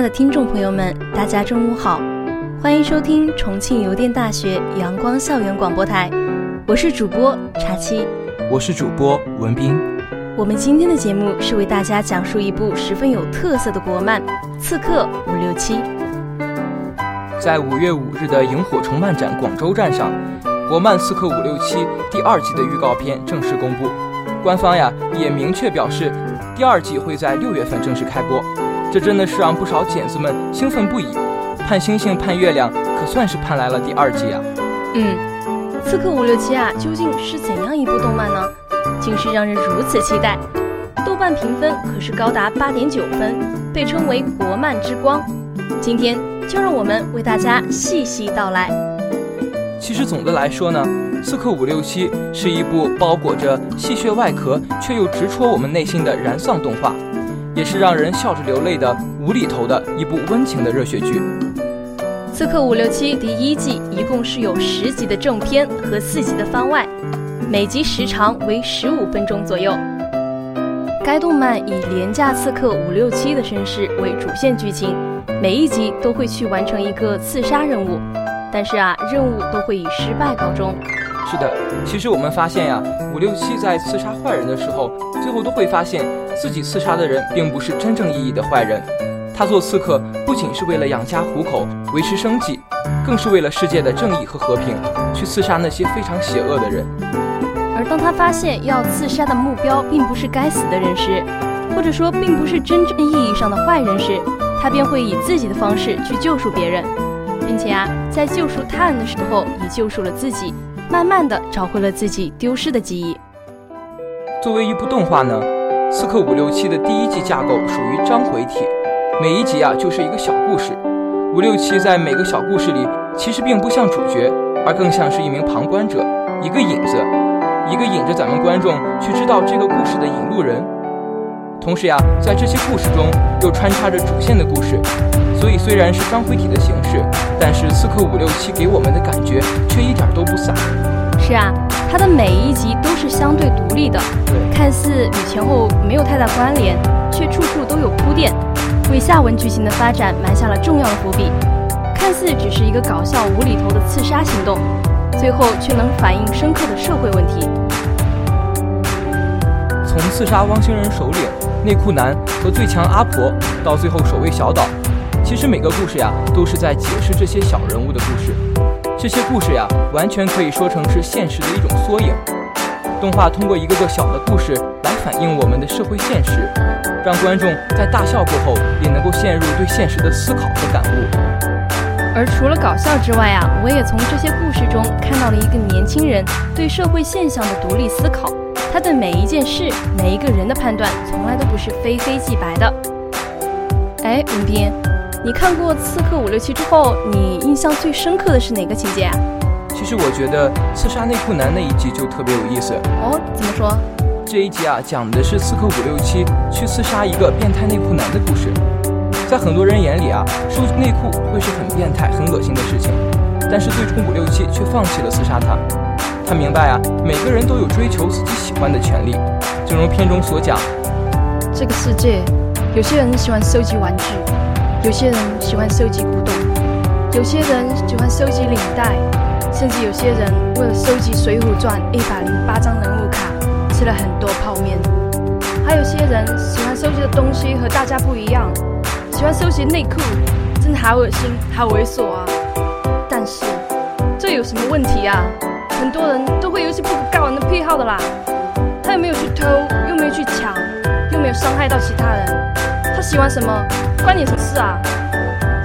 爱的听众朋友们，大家中午好，欢迎收听重庆邮电大学阳光校园广播台，我是主播茶七，我是主播文斌。我们今天的节目是为大家讲述一部十分有特色的国漫《刺客伍六七》。在五月五日的萤火虫漫展广州站上，国漫《刺客伍六七》第二季的预告片正式公布，官方呀也明确表示，第二季会在六月份正式开播。这真的是让不少剪子们兴奋不已，盼星星盼月亮，可算是盼来了第二季啊！嗯，刺客伍六七啊，究竟是怎样一部动漫呢？竟是让人如此期待。豆瓣评分可是高达八点九分，被称为国漫之光。今天就让我们为大家细细道来。其实总的来说呢，《刺客伍六七》是一部包裹着戏谑外壳却又直戳我们内心的燃丧动画。也是让人笑着流泪的无厘头的一部温情的热血剧。《刺客伍六七》第一季一共是有十集的正片和四集的番外，每集时长为十五分钟左右。该动漫以廉价刺客伍六七的身世为主线剧情，每一集都会去完成一个刺杀任务，但是啊，任务都会以失败告终。是的，其实我们发现呀，伍六七在刺杀坏人的时候，最后都会发现。自己刺杀的人并不是真正意义的坏人，他做刺客不仅是为了养家糊口、维持生计，更是为了世界的正义和和平，去刺杀那些非常邪恶的人。而当他发现要刺杀的目标并不是该死的人时，或者说并不是真正意义上的坏人时，他便会以自己的方式去救赎别人，并且啊，在救赎他人的时候也救赎了自己，慢慢的找回了自己丢失的记忆。作为一部动画呢？《刺客伍六七》的第一季架构属于章回体，每一集啊就是一个小故事。伍六七在每个小故事里，其实并不像主角，而更像是一名旁观者，一个引子，一个引着咱们观众去知道这个故事的引路人。同时呀，在这些故事中又穿插着主线的故事，所以虽然是章回体的形式，但是《刺客伍六七》给我们的感觉却一点都不散。是啊。它的每一集都是相对独立的，看似与前后没有太大关联，却处处都有铺垫，为下文剧情的发展埋下了重要的伏笔。看似只是一个搞笑无厘头的刺杀行动，最后却能反映深刻的社会问题。从刺杀汪星人首领内裤男和最强阿婆，到最后守卫小岛，其实每个故事呀，都是在解释这些小人物的故事。这些故事呀，完全可以说成是现实的一种缩影。动画通过一个个小的故事来反映我们的社会现实，让观众在大笑过后也能够陷入对现实的思考和感悟。而除了搞笑之外啊，我也从这些故事中看到了一个年轻人对社会现象的独立思考。他对每一件事、每一个人的判断，从来都不是非黑即白的。哎，文斌。你看过《刺客伍六七》之后，你印象最深刻的是哪个情节啊？其实我觉得刺杀内裤男那一集就特别有意思哦。怎么说？这一集啊，讲的是刺客伍六七去刺杀一个变态内裤男的故事。在很多人眼里啊，收集内裤会是很变态、很恶心的事情，但是最终伍六七却放弃了刺杀他。他明白啊，每个人都有追求自己喜欢的权利。正如片中所讲，这个世界有些人喜欢收集玩具。有些人喜欢收集古董，有些人喜欢收集领带，甚至有些人为了收集《水浒传》一百零八张人物卡，吃了很多泡面。还有些人喜欢收集的东西和大家不一样，喜欢收集内裤，真的好恶心，好猥琐啊！但是这有什么问题啊？很多人都会有一些不可告人的癖好的啦。他又没有去偷，又没有去抢，又没有伤害到其他人，他喜欢什么？关你什么事啊？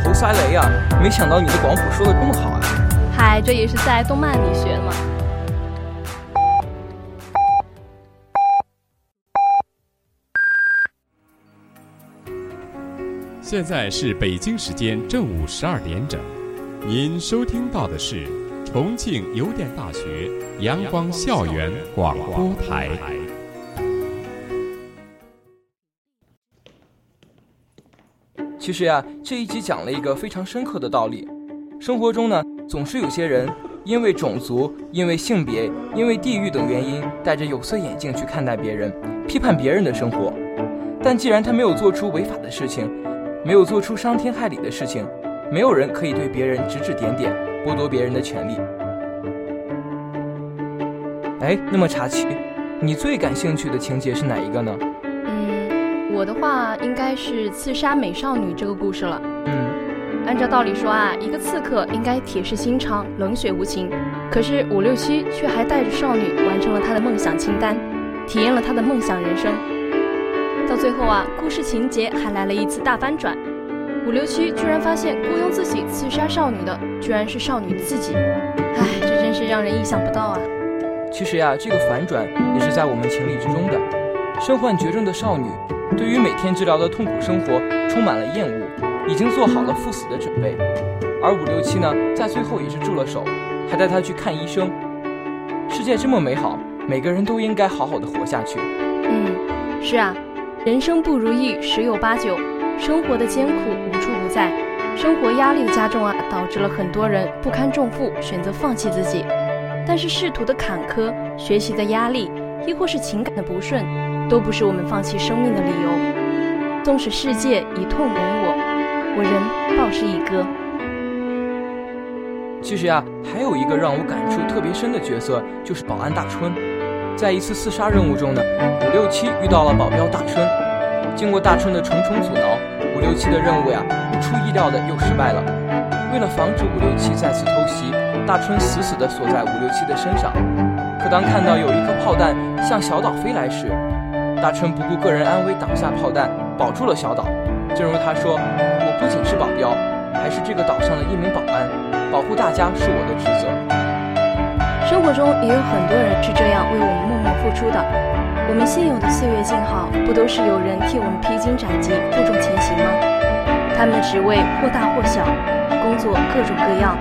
猴塞雷啊！没想到你的广谱说的这么好啊！嗨，这也是在动漫里学的嘛。现在是北京时间正午十二点整，您收听到的是重庆邮电大学阳光校园广播台。其实呀，这一集讲了一个非常深刻的道理：生活中呢，总是有些人因为种族、因为性别、因为地域等原因，戴着有色眼镜去看待别人，批判别人的生活。但既然他没有做出违法的事情，没有做出伤天害理的事情，没有人可以对别人指指点点，剥夺别人的权利。哎，那么茶七，你最感兴趣的情节是哪一个呢？嗯，我的话应该是刺杀美少女这个故事了。嗯，按照道理说啊，一个刺客应该铁石心肠、冷血无情，可是五六七却还带着少女完成了他的梦想清单，体验了他的梦想人生。到最后啊，故事情节还来了一次大翻转，五六七居然发现雇佣自己刺杀少女的，居然是少女自己。唉，这真是让人意想不到啊！其实呀，这个反转也是在我们情理之中的。身患绝症的少女，对于每天治疗的痛苦生活充满了厌恶，已经做好了赴死的准备。而五六七呢，在最后也是住了手，还带她去看医生。世界这么美好，每个人都应该好好的活下去。嗯，是啊。人生不如意十有八九，生活的艰苦无处不在，生活压力的加重啊，导致了很多人不堪重负，选择放弃自己。但是仕途的坎坷、学习的压力，亦或是情感的不顺，都不是我们放弃生命的理由。纵使世界以痛吻我，我仍报之以歌。其实呀，还有一个让我感触特别深的角色，就是保安大春。在一次刺杀任务中呢，五六七遇到了保镖大春。经过大春的重重阻挠，五六七的任务呀，不出意料的又失败了。为了防止五六七再次偷袭，大春死死地锁在五六七的身上。可当看到有一颗炮弹向小岛飞来时，大春不顾个人安危，挡下炮弹，保住了小岛。正如他说：“我不仅是保镖，还是这个岛上的一名保安，保护大家是我的职责。”生活中也有很多人是这样为我们默默付出的。我们现有的岁月静好，不都是有人替我们披荆斩棘、负重前行吗？他们的职位或大或小，工作各种各样，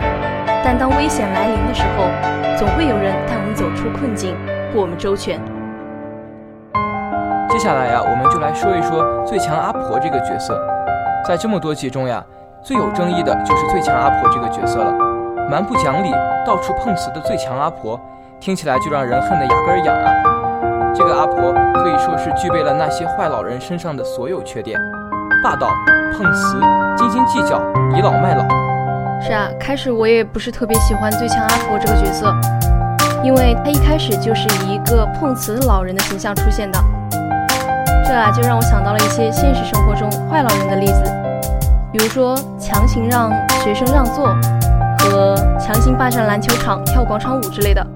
但当危险来临的时候，总会有人带我们走出困境，护我们周全。接下来呀，我们就来说一说最强阿婆这个角色。在这么多集中呀，最有争议的就是最强阿婆这个角色了。蛮不讲理、到处碰瓷的最强阿婆，听起来就让人恨得牙根儿痒啊！这个阿婆可以说是具备了那些坏老人身上的所有缺点：霸道、碰瓷、斤斤计较、倚老卖老。是啊，开始我也不是特别喜欢最强阿婆这个角色，因为她一开始就是以一个碰瓷老人的形象出现的，这啊就让我想到了一些现实生活中坏老人的例子，比如说强行让学生让座。和强行霸占篮球场、跳广场舞之类的，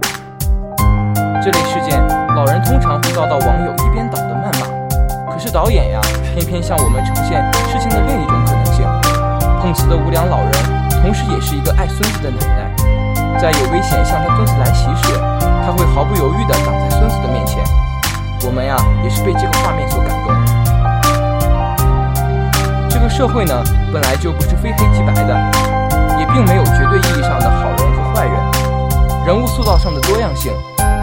这类事件，老人通常会遭到网友一边倒的谩骂。可是导演呀，偏偏向我们呈现事情的另一种可能性：碰瓷的无良老人，同时也是一个爱孙子的奶奶。在有危险向他孙子来袭时，他会毫不犹豫地挡在孙子的面前。我们呀，也是被这个画面所感动。这个社会呢，本来就不是非黑即白的。也并没有绝对意义上的好人和坏人，人物塑造上的多样性，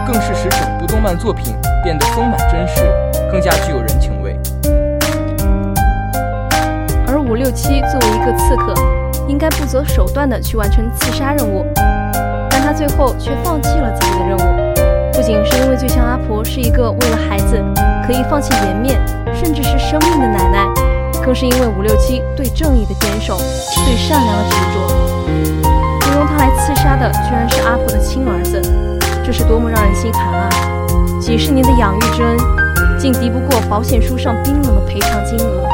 更是使整部动漫作品变得丰满真实，更加具有人情味。而五六七作为一个刺客，应该不择手段的去完成刺杀任务，但他最后却放弃了自己的任务，不仅是因为最强阿婆是一个为了孩子可以放弃颜面，甚至是生命的奶奶，更是因为五六七对正义的坚守，对善良的执着。雇佣他来刺杀的，居然是阿婆的亲儿子，这是多么让人心寒啊！几十年的养育之恩，竟敌不过保险书上冰冷的赔偿金额。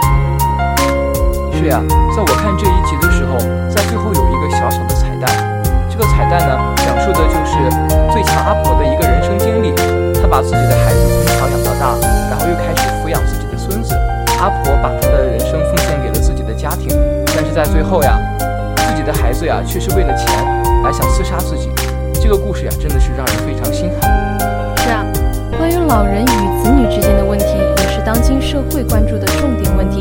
是呀，在我看这一集的时候，在最后有一个小小的彩蛋，这个彩蛋呢，讲述的就是最强阿婆的一个人生经历。她把自己的孩子从小养到大，然后又开始抚养自己的孙子。阿婆把她的人生奉献给了自己的家庭，但是在最后呀。自己的孩子呀，却是为了钱来想刺杀自己。这个故事呀，真的是让人非常心寒。是啊，关于老人与子女之间的问题，也是当今社会关注的重点问题。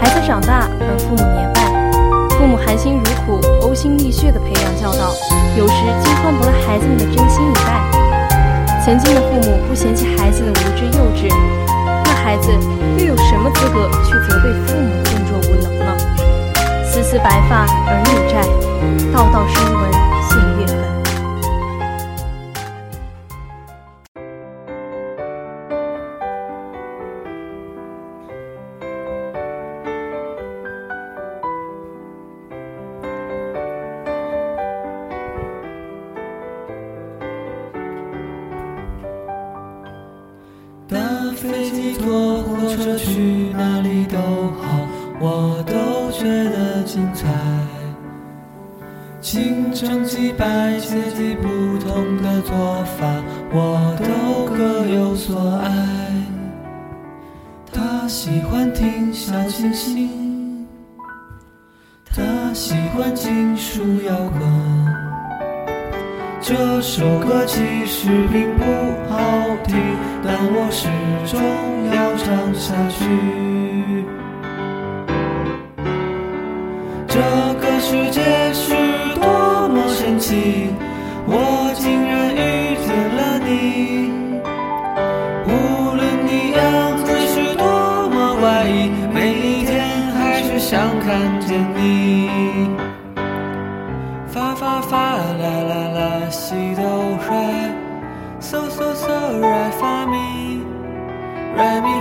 孩子长大而父母年迈，父母含辛茹苦、呕心沥血的培养教导，有时竟换不了孩子们的真心以待。曾经的父母不嫌弃孩子的无知幼稚，那孩子又有什么资格去责备父母的笨拙无能呢？丝丝白发儿女债，道道声闻搭飞机、坐火车去哪里都好，我都觉得精彩。清蒸鸡、白切鸡，不同的做法，我都各有所爱。他喜欢听小清新，他喜欢金属摇滚。这首歌其实并不好听，但我始终要唱下去。这个世界是多么神奇，我竟然遇见了你。无论你样子是多么怪异，每一天还是想看见你。西哆来，so so so 来发咪，来咪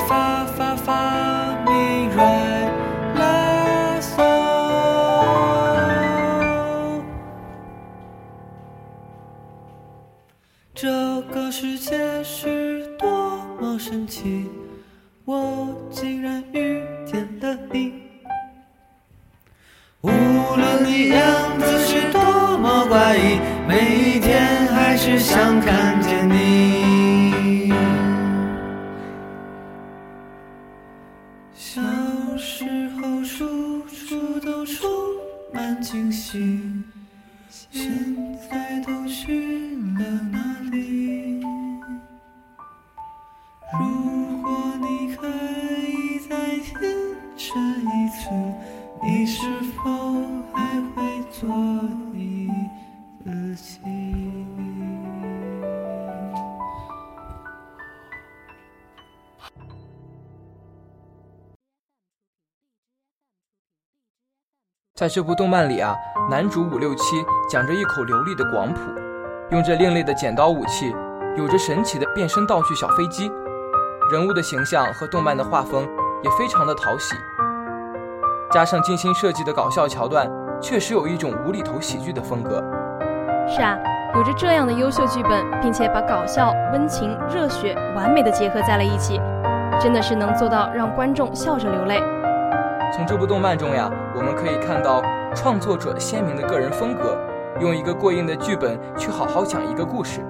在这部动漫里啊，男主五六七讲着一口流利的广普，用着另类的剪刀武器，有着神奇的变身道具小飞机，人物的形象和动漫的画风也非常的讨喜。加上精心设计的搞笑桥段，确实有一种无厘头喜剧的风格。是啊，有着这样的优秀剧本，并且把搞笑、温情、热血完美的结合在了一起，真的是能做到让观众笑着流泪。从这部动漫中呀，我们可以看到创作者鲜明的个人风格，用一个过硬的剧本去好好讲一个故事，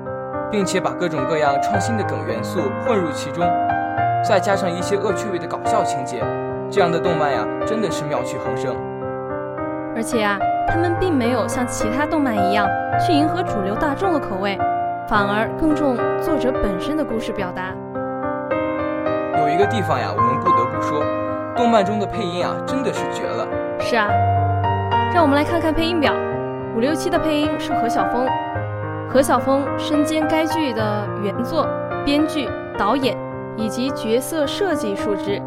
并且把各种各样创新的梗元素混入其中，再加上一些恶趣味的搞笑情节。这样的动漫呀，真的是妙趣横生。而且啊，他们并没有像其他动漫一样去迎合主流大众的口味，反而更重作者本身的故事表达。有一个地方呀，我们不得不说，动漫中的配音啊，真的是绝了。是啊，让我们来看看配音表。五六七的配音是何晓峰，何晓峰身兼该剧的原作、编剧、导演以及角色设计数职。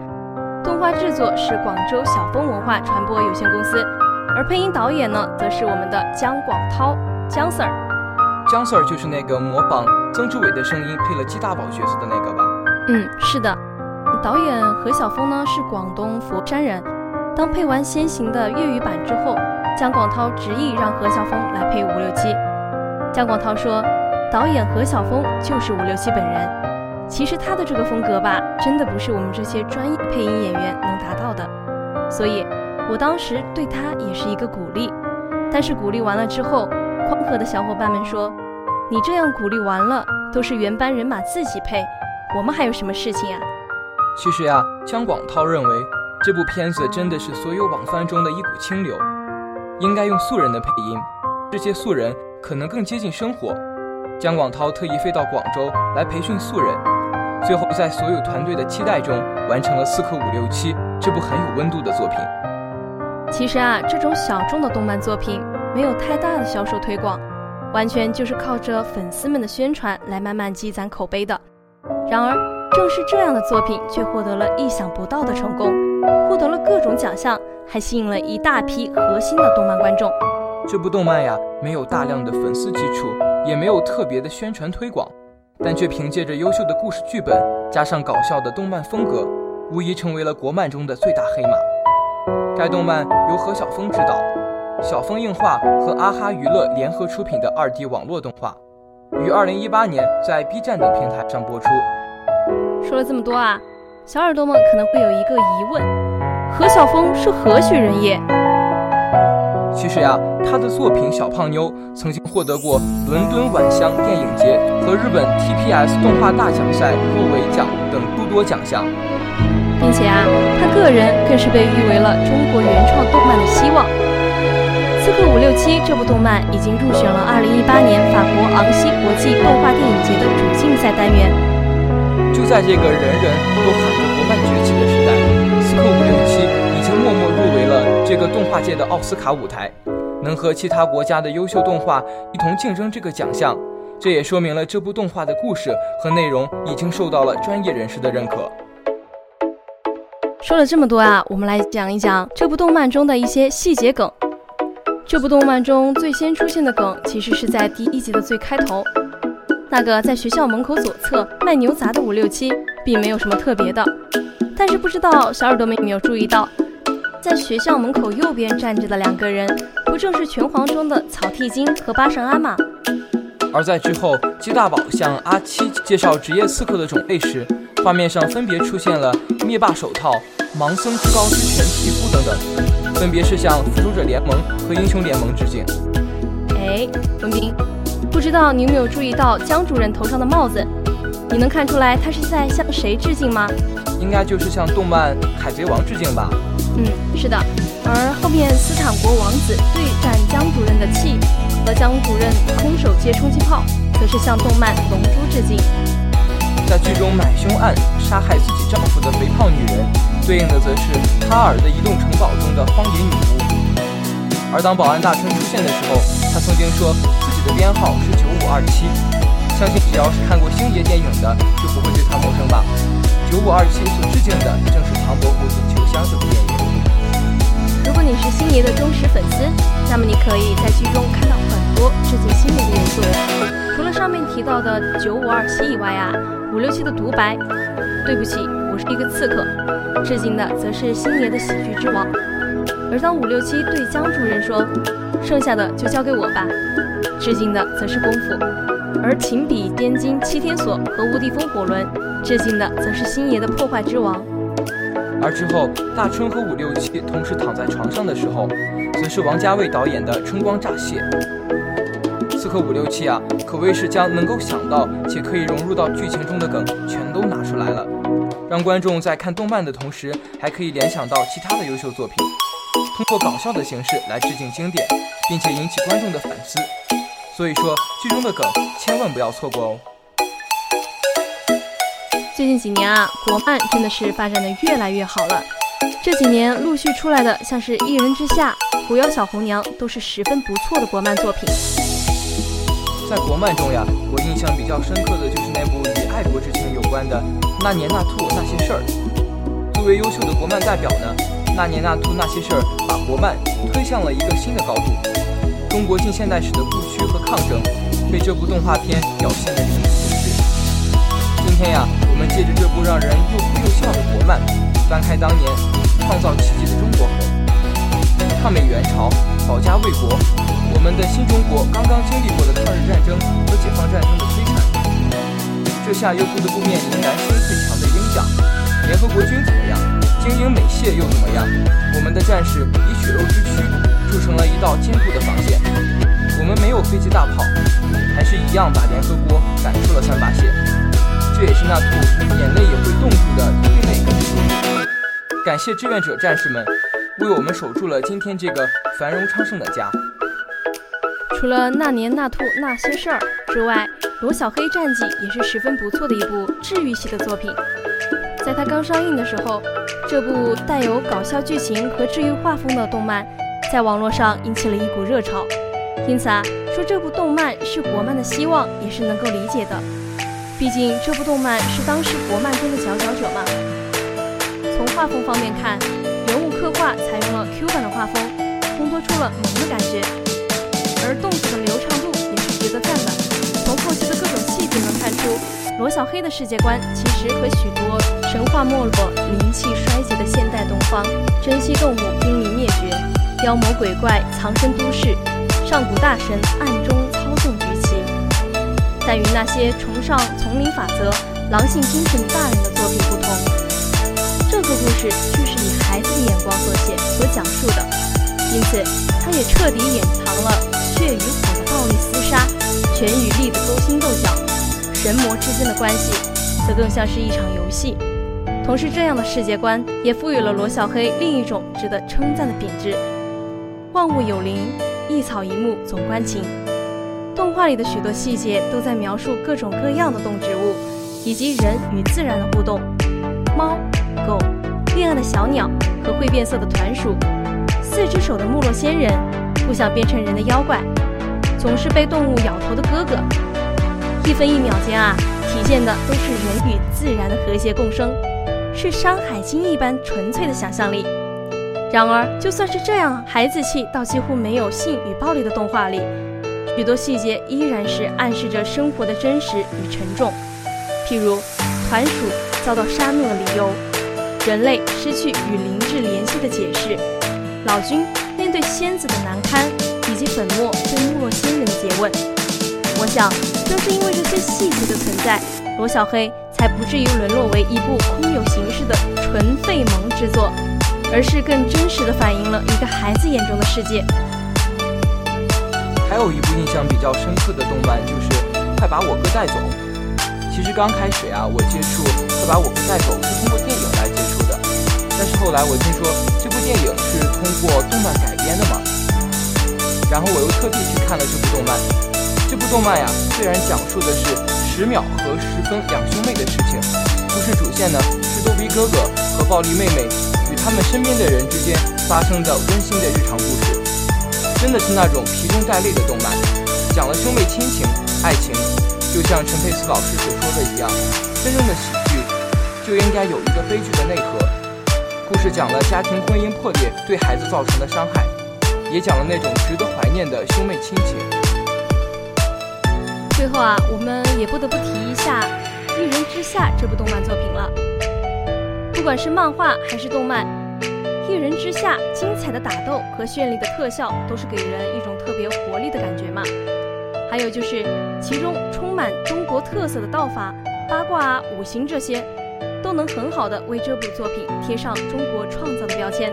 动画制作是广州晓峰文化传播有限公司，而配音导演呢，则是我们的姜广涛，姜 Sir。姜 Sir 就是那个模仿曾志伟的声音配了鸡大宝角色的那个吧？嗯，是的。导演何晓峰呢是广东佛山人，当配完先行的粤语版之后，姜广涛执意让何晓峰来配五六七。姜广涛说，导演何晓峰就是五六七本人。其实他的这个风格吧，真的不是我们这些专业配音演员能达到的，所以我当时对他也是一个鼓励。但是鼓励完了之后，宽和的小伙伴们说：“你这样鼓励完了，都是原班人马自己配，我们还有什么事情啊？”其实呀，姜广涛认为这部片子真的是所有网番中的一股清流，应该用素人的配音，这些素人可能更接近生活。姜广涛特意飞到广州来培训素人。最后，在所有团队的期待中，完成了《刺客伍六七》这部很有温度的作品。其实啊，这种小众的动漫作品没有太大的销售推广，完全就是靠着粉丝们的宣传来慢慢积攒口碑的。然而，正是这样的作品却获得了意想不到的成功，获得了各种奖项，还吸引了一大批核心的动漫观众。这部动漫呀，没有大量的粉丝基础，也没有特别的宣传推广，但却凭借着优秀的故事剧本，加上搞笑的动漫风格，无疑成为了国漫中的最大黑马。该动漫由何小峰执导，小峰映画和阿哈娱乐联合出品的二 D 网络动画，于二零一八年在 B 站等平台上播出。说了这么多啊，小耳朵们可能会有一个疑问：何小峰是何许人也？其实呀，他的作品《小胖妞》曾经获得过伦敦晚香电影节和日本 TPS 动画大奖赛入围奖等诸多奖项。并且啊，他个人更是被誉为了中国原创动漫的希望。《刺客伍六七》这部动漫已经入选了2018年法国昂西国际动画电影节的主竞赛单元。就在这个人人都喊着国漫崛起的时代，《刺客伍六七》已经默默入围了这个动画界的奥斯卡舞台，能和其他国家的优秀动画一同竞争这个奖项，这也说明了这部动画的故事和内容已经受到了专业人士的认可。说了这么多啊，我们来讲一讲这部动漫中的一些细节梗。这部动漫中最先出现的梗，其实是在第一集的最开头，那个在学校门口左侧卖牛杂的五六七，并没有什么特别的。但是不知道小耳朵们有没有注意到，在学校门口右边站着的两个人，不正是拳皇中的草剃金和八神庵吗？而在之后，鸡大宝向阿七介绍职业刺客的种类时，画面上分别出现了灭霸手套、盲僧之高之拳皮肤等等，分别是向复仇者联盟和英雄联盟致敬。哎，文斌，不知道你有没有注意到江主任头上的帽子？你能看出来他是在向谁致敬吗？应该就是向动漫《海贼王》致敬吧。嗯，是的。而后面斯坦国王子对战江主任的气和江主任空手接冲击炮，则是向动漫《龙珠》致敬。在剧中买凶案杀害自己丈夫的肥胖女人，对应的则是哈尔的移动城堡中的荒野女巫。而当保安大春出现的时候，他曾经说自己的编号是九五二七。相信只要是看过星爷电影的，就不会对他陌生吧？九五二七所致敬的正是唐伯虎点秋香这部电影。如果你是星爷的忠实粉丝，那么你可以在剧中看到很多致敬星爷的元素。除了上面提到的九五二七以外啊，五六七的独白“对不起，我是一个刺客”，致敬的则是星爷的喜剧之王。而当五六七对江主任说“剩下的就交给我吧”，致敬的则是功夫。而情比滇金七天锁和无敌风火轮，致敬的则是星爷的破坏之王。而之后，大春和五六七同时躺在床上的时候，则是王家卫导演的《春光乍泄》。刺客伍六七啊，可谓是将能够想到且可以融入到剧情中的梗全都拿出来了，让观众在看动漫的同时，还可以联想到其他的优秀作品，通过搞笑的形式来致敬经典，并且引起观众的反思。所以说，剧中的梗千万不要错过哦。最近几年啊，国漫真的是发展的越来越好了。这几年陆续出来的，像是《一人之下》《狐妖小红娘》，都是十分不错的国漫作品。在国漫中呀，我印象比较深刻的就是那部与爱国之情有关的《那年那兔那些事儿》。作为优秀的国漫代表呢，《那年那兔那些事儿》把国漫推向了一个新的高度。中国近现代史的不屈和抗争，被这部动画片表现得淋漓尽致。今天呀，我们借着这部让人又哭又笑的国漫，翻开当年创造奇迹的中国后，抗美援朝、保家卫国，我们的新中国刚刚经历过的抗日战争和解放战争的摧残，这下又不得不面临南新最强的鹰将，联合国军怎么样？精英美械又怎么样？我们的战士以血肉之躯。筑成了一道坚固的防线。我们没有飞机大炮，还是一样把联合国赶出了三八线。这也是那兔眼泪也会冻住的催泪梗。感谢志愿者战士们，为我们守住了今天这个繁荣昌盛的家。除了那年那兔那些事儿之外，《罗小黑战记》也是十分不错的一部治愈系的作品。在它刚上映的时候，这部带有搞笑剧情和治愈画风的动漫，在网络上引起了一股热潮。因此啊，说这部动漫是国漫的希望，也是能够理解的。毕竟这部动漫是当时国漫中的佼佼者嘛。从画风方面看，人物刻画采用了 Q 版的画风，烘托出了萌的感觉，而动作的流畅度也是值得赞的。从后期的各种细节能看出，罗小黑的世界观其实和许多神话没落、灵气衰竭的现代东方，珍稀动物濒临灭绝，妖魔鬼怪藏身都市。上古大神暗中操纵局旗，但与那些崇尚丛林法则、狼性精神大人的作品不同，这个故事却是以孩子的眼光所写、所讲述的，因此它也彻底隐藏了血与火的暴力厮杀、权与力的勾心斗角，神魔之间的关系则更像是一场游戏。同时，这样的世界观也赋予了罗小黑另一种值得称赞的品质：万物有灵。一草一木总关情，动画里的许多细节都在描述各种各样的动植物，以及人与自然的互动。猫、狗、恋爱的小鸟和会变色的团鼠，四只手的木洛仙人，不想变成人的妖怪，总是被动物咬头的哥哥。一分一秒间啊，体现的都是人与自然的和谐共生，是《山海经》一般纯粹的想象力。然而，就算是这样孩子气到几乎没有性与暴力的动画里，许多细节依然是暗示着生活的真实与沉重。譬如，团鼠遭到杀戮的理由，人类失去与灵智联系的解释，老君对仙子的难堪，以及粉末对木洛仙人的诘问。我想，正是因为这些细节的存在，罗小黑才不至于沦落为一部空有形式的纯废萌之作。而是更真实的反映了一个孩子眼中的世界。还有一部印象比较深刻的动漫就是《快把我哥带走》。其实刚开始呀，我接触《快把我哥带走》是通过电影来接触，后来我听说这部电影是通过动漫改编的嘛，然后我又特地去看了这部动漫。这部动漫呀，虽然讲述的是十秒和十分两兄妹的事情，故事主线呢是逗比哥哥和暴力妹妹与。他们身边的人之间发生的温馨的日常故事，真的是那种皮中带泪的动漫，讲了兄妹亲情、爱情，就像陈佩斯老师所说的一样，真正的喜剧就应该有一个悲剧的内核。故事讲了家庭婚姻破裂对孩子造成的伤害，也讲了那种值得怀念的兄妹亲情。最后啊，我们也不得不提一下《一人之下》这部动漫作品了。不管是漫画还是动漫，《一人之下》精彩的打斗和绚丽的特效都是给人一种特别活力的感觉嘛。还有就是其中充满中国特色的道法、八卦啊、五行这些，都能很好的为这部作品贴上中国创造的标签，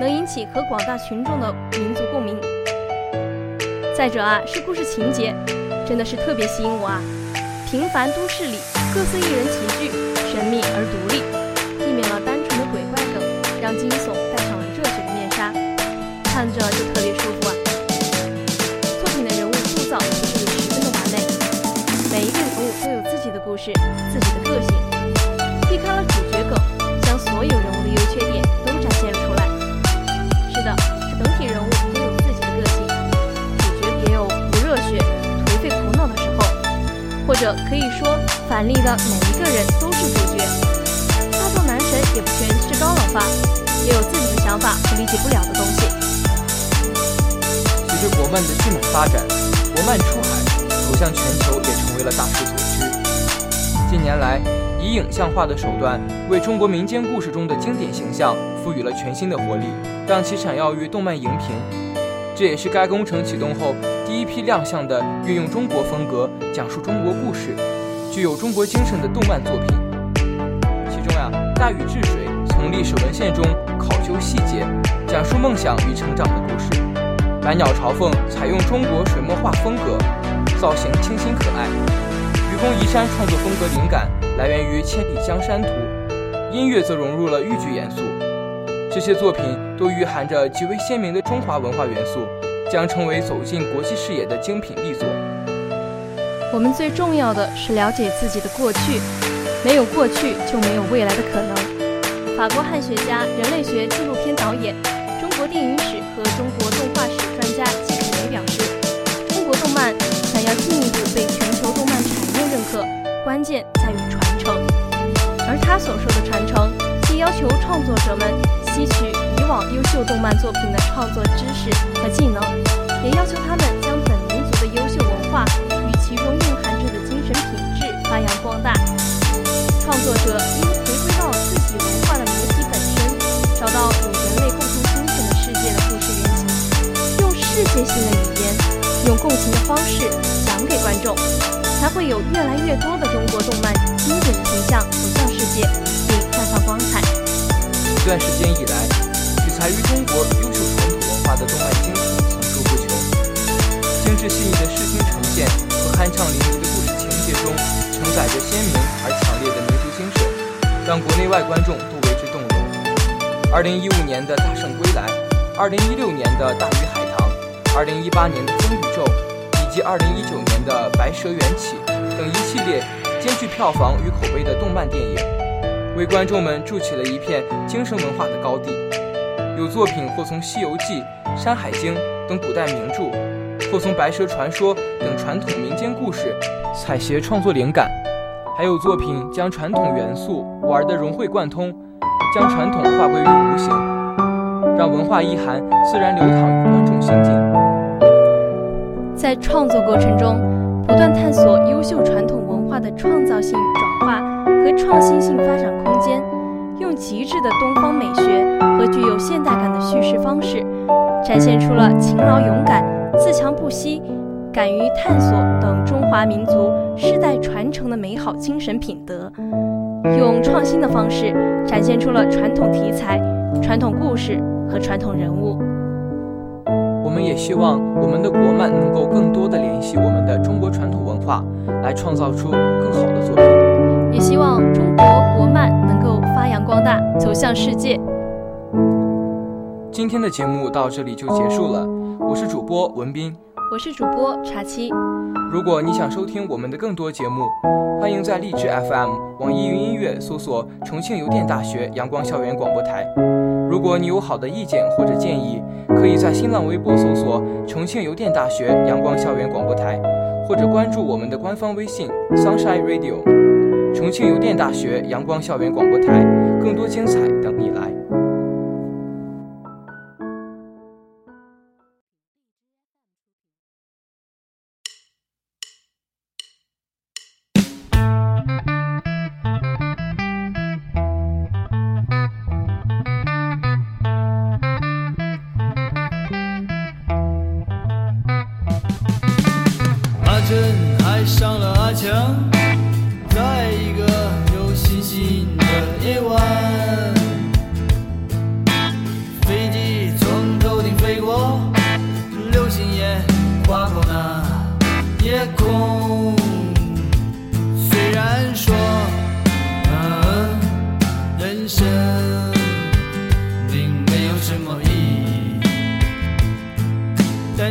能引起和广大群众的民族共鸣。再者啊，是故事情节，真的是特别吸引我啊！平凡都市里各色艺人齐聚，神秘而独立。避免了单纯的鬼怪梗让惊悚戴上了热血的面纱，看着就特别舒服啊！作品的人物塑造其实也十分的完美，每一个人物都有自己的故事、自己的个性，所有人物的优缺点都展现了出来。是的，整体人物都有自己的个性，主角也有不热血、颓废、苦恼的时候，或者可以说，反例的每一个人都是主角。大作男神也不全是高冷范。也有自己的想法和理解不了的东西。随着国漫的迅猛发展，国漫出海走向全球也成为了大势所趋。近年来，以影像化的手段为中国民间故事中的经典形象赋予了全新的活力，让其闪耀于动漫荧屏。这也是该工程启动后第一批亮相的运用中国风格、讲述中国故事、具有中国精神的动漫作品。其中呀，《大禹治水》从历史文献中。考究细节，讲述梦想与成长的故事。百鸟朝凤采用中国水墨画风格，造型清新可爱。愚公移山创作风格灵感来源于《千里江山图》，音乐则融入了豫剧元素。这些作品都蕴含着极为鲜明的中华文化元素，将成为走进国际视野的精品力作。我们最重要的是了解自己的过去，没有过去就没有未来的可能。法国汉学家、人类学纪录片导演、中国电影史和中国动关键在于传承。而他所说的传承，既要求创作者们吸取以往优秀动漫作品的创作知识和技能，也要求他们将本民族的优秀文化与其中蕴含着的精神品质发扬光大。创作者应回归到自己文化的母体本身，找到与人类共同精神的世界的故事原型，用世界性的语言，用共情的方式讲给观众，才会有越来越多的中国动漫经典形象走向世界，并绽放光彩。一段时间以来，取材于中国优秀传统文化的动漫精品层出不穷，精致细腻的视听呈现和酣畅淋漓的故事情节中，承载着鲜明而强烈的民族精神，让国内外观众都为之动容。二零一五年的《大圣归来》，二零一六年的《大鱼海棠》，二零一八年的《风宇宙》，及二零一九年的《白蛇缘起》等一系列兼具票房与口碑的动漫电影。为观众们筑起了一片精神文化的高地。有作品或从《西游记》《山海经》等古代名著，或从《白蛇传说》等传统民间故事采撷创作灵感；还有作品将传统元素玩得融会贯通，将传统化归于无形，让文化意涵自然流淌于观众心境。在创作过程中，不断探索优秀传统文化的创造性转化和创新性发展空间，用极致的东方美学和具有现代感的叙事方式，展现出了勤劳勇敢、自强不息、敢于探索等中华民族世代传承的美好精神品德。用创新的方式，展现出了传统题材、传统故事和传统人物。我们也希望我们的国漫能够更多的联系我们的中国传统文化，来创造出更好的作品。也希望中国国漫能够发扬光大，走向世界。今天的节目到这里就结束了，我是主播文斌，我是主播茶七。如果你想收听我们的更多节目，欢迎在荔枝 FM、网易云音乐搜索“重庆邮电大学阳光校园广播台”。如果你有好的意见或者建议，可以在新浪微博搜索“重庆邮电大学阳光校园广播台”，或者关注我们的官方微信 “Sunshine Radio”。重庆邮电大学阳光校园广播台，更多精彩等你来。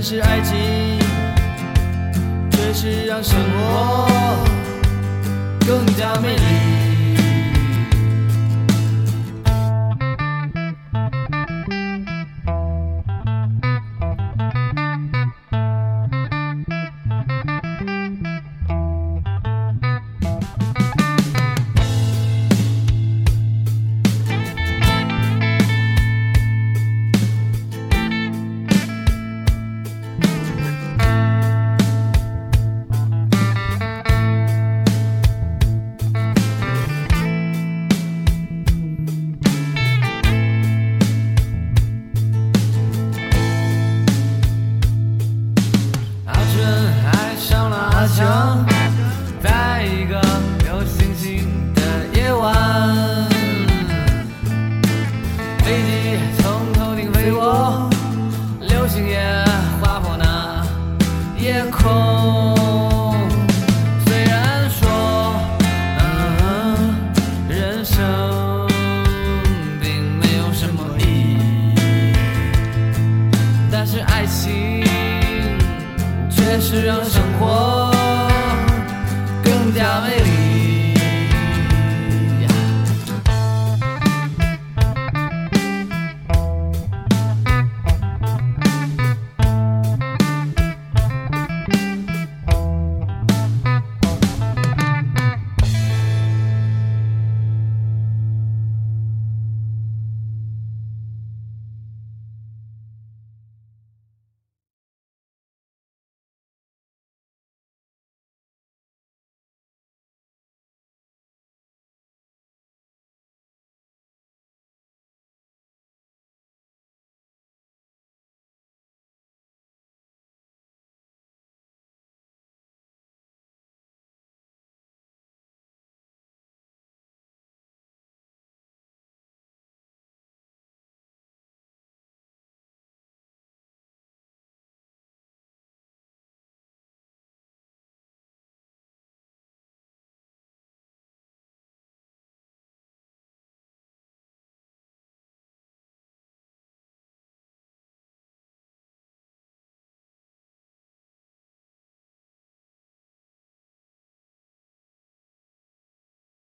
是爱情。却是让生活更加美丽。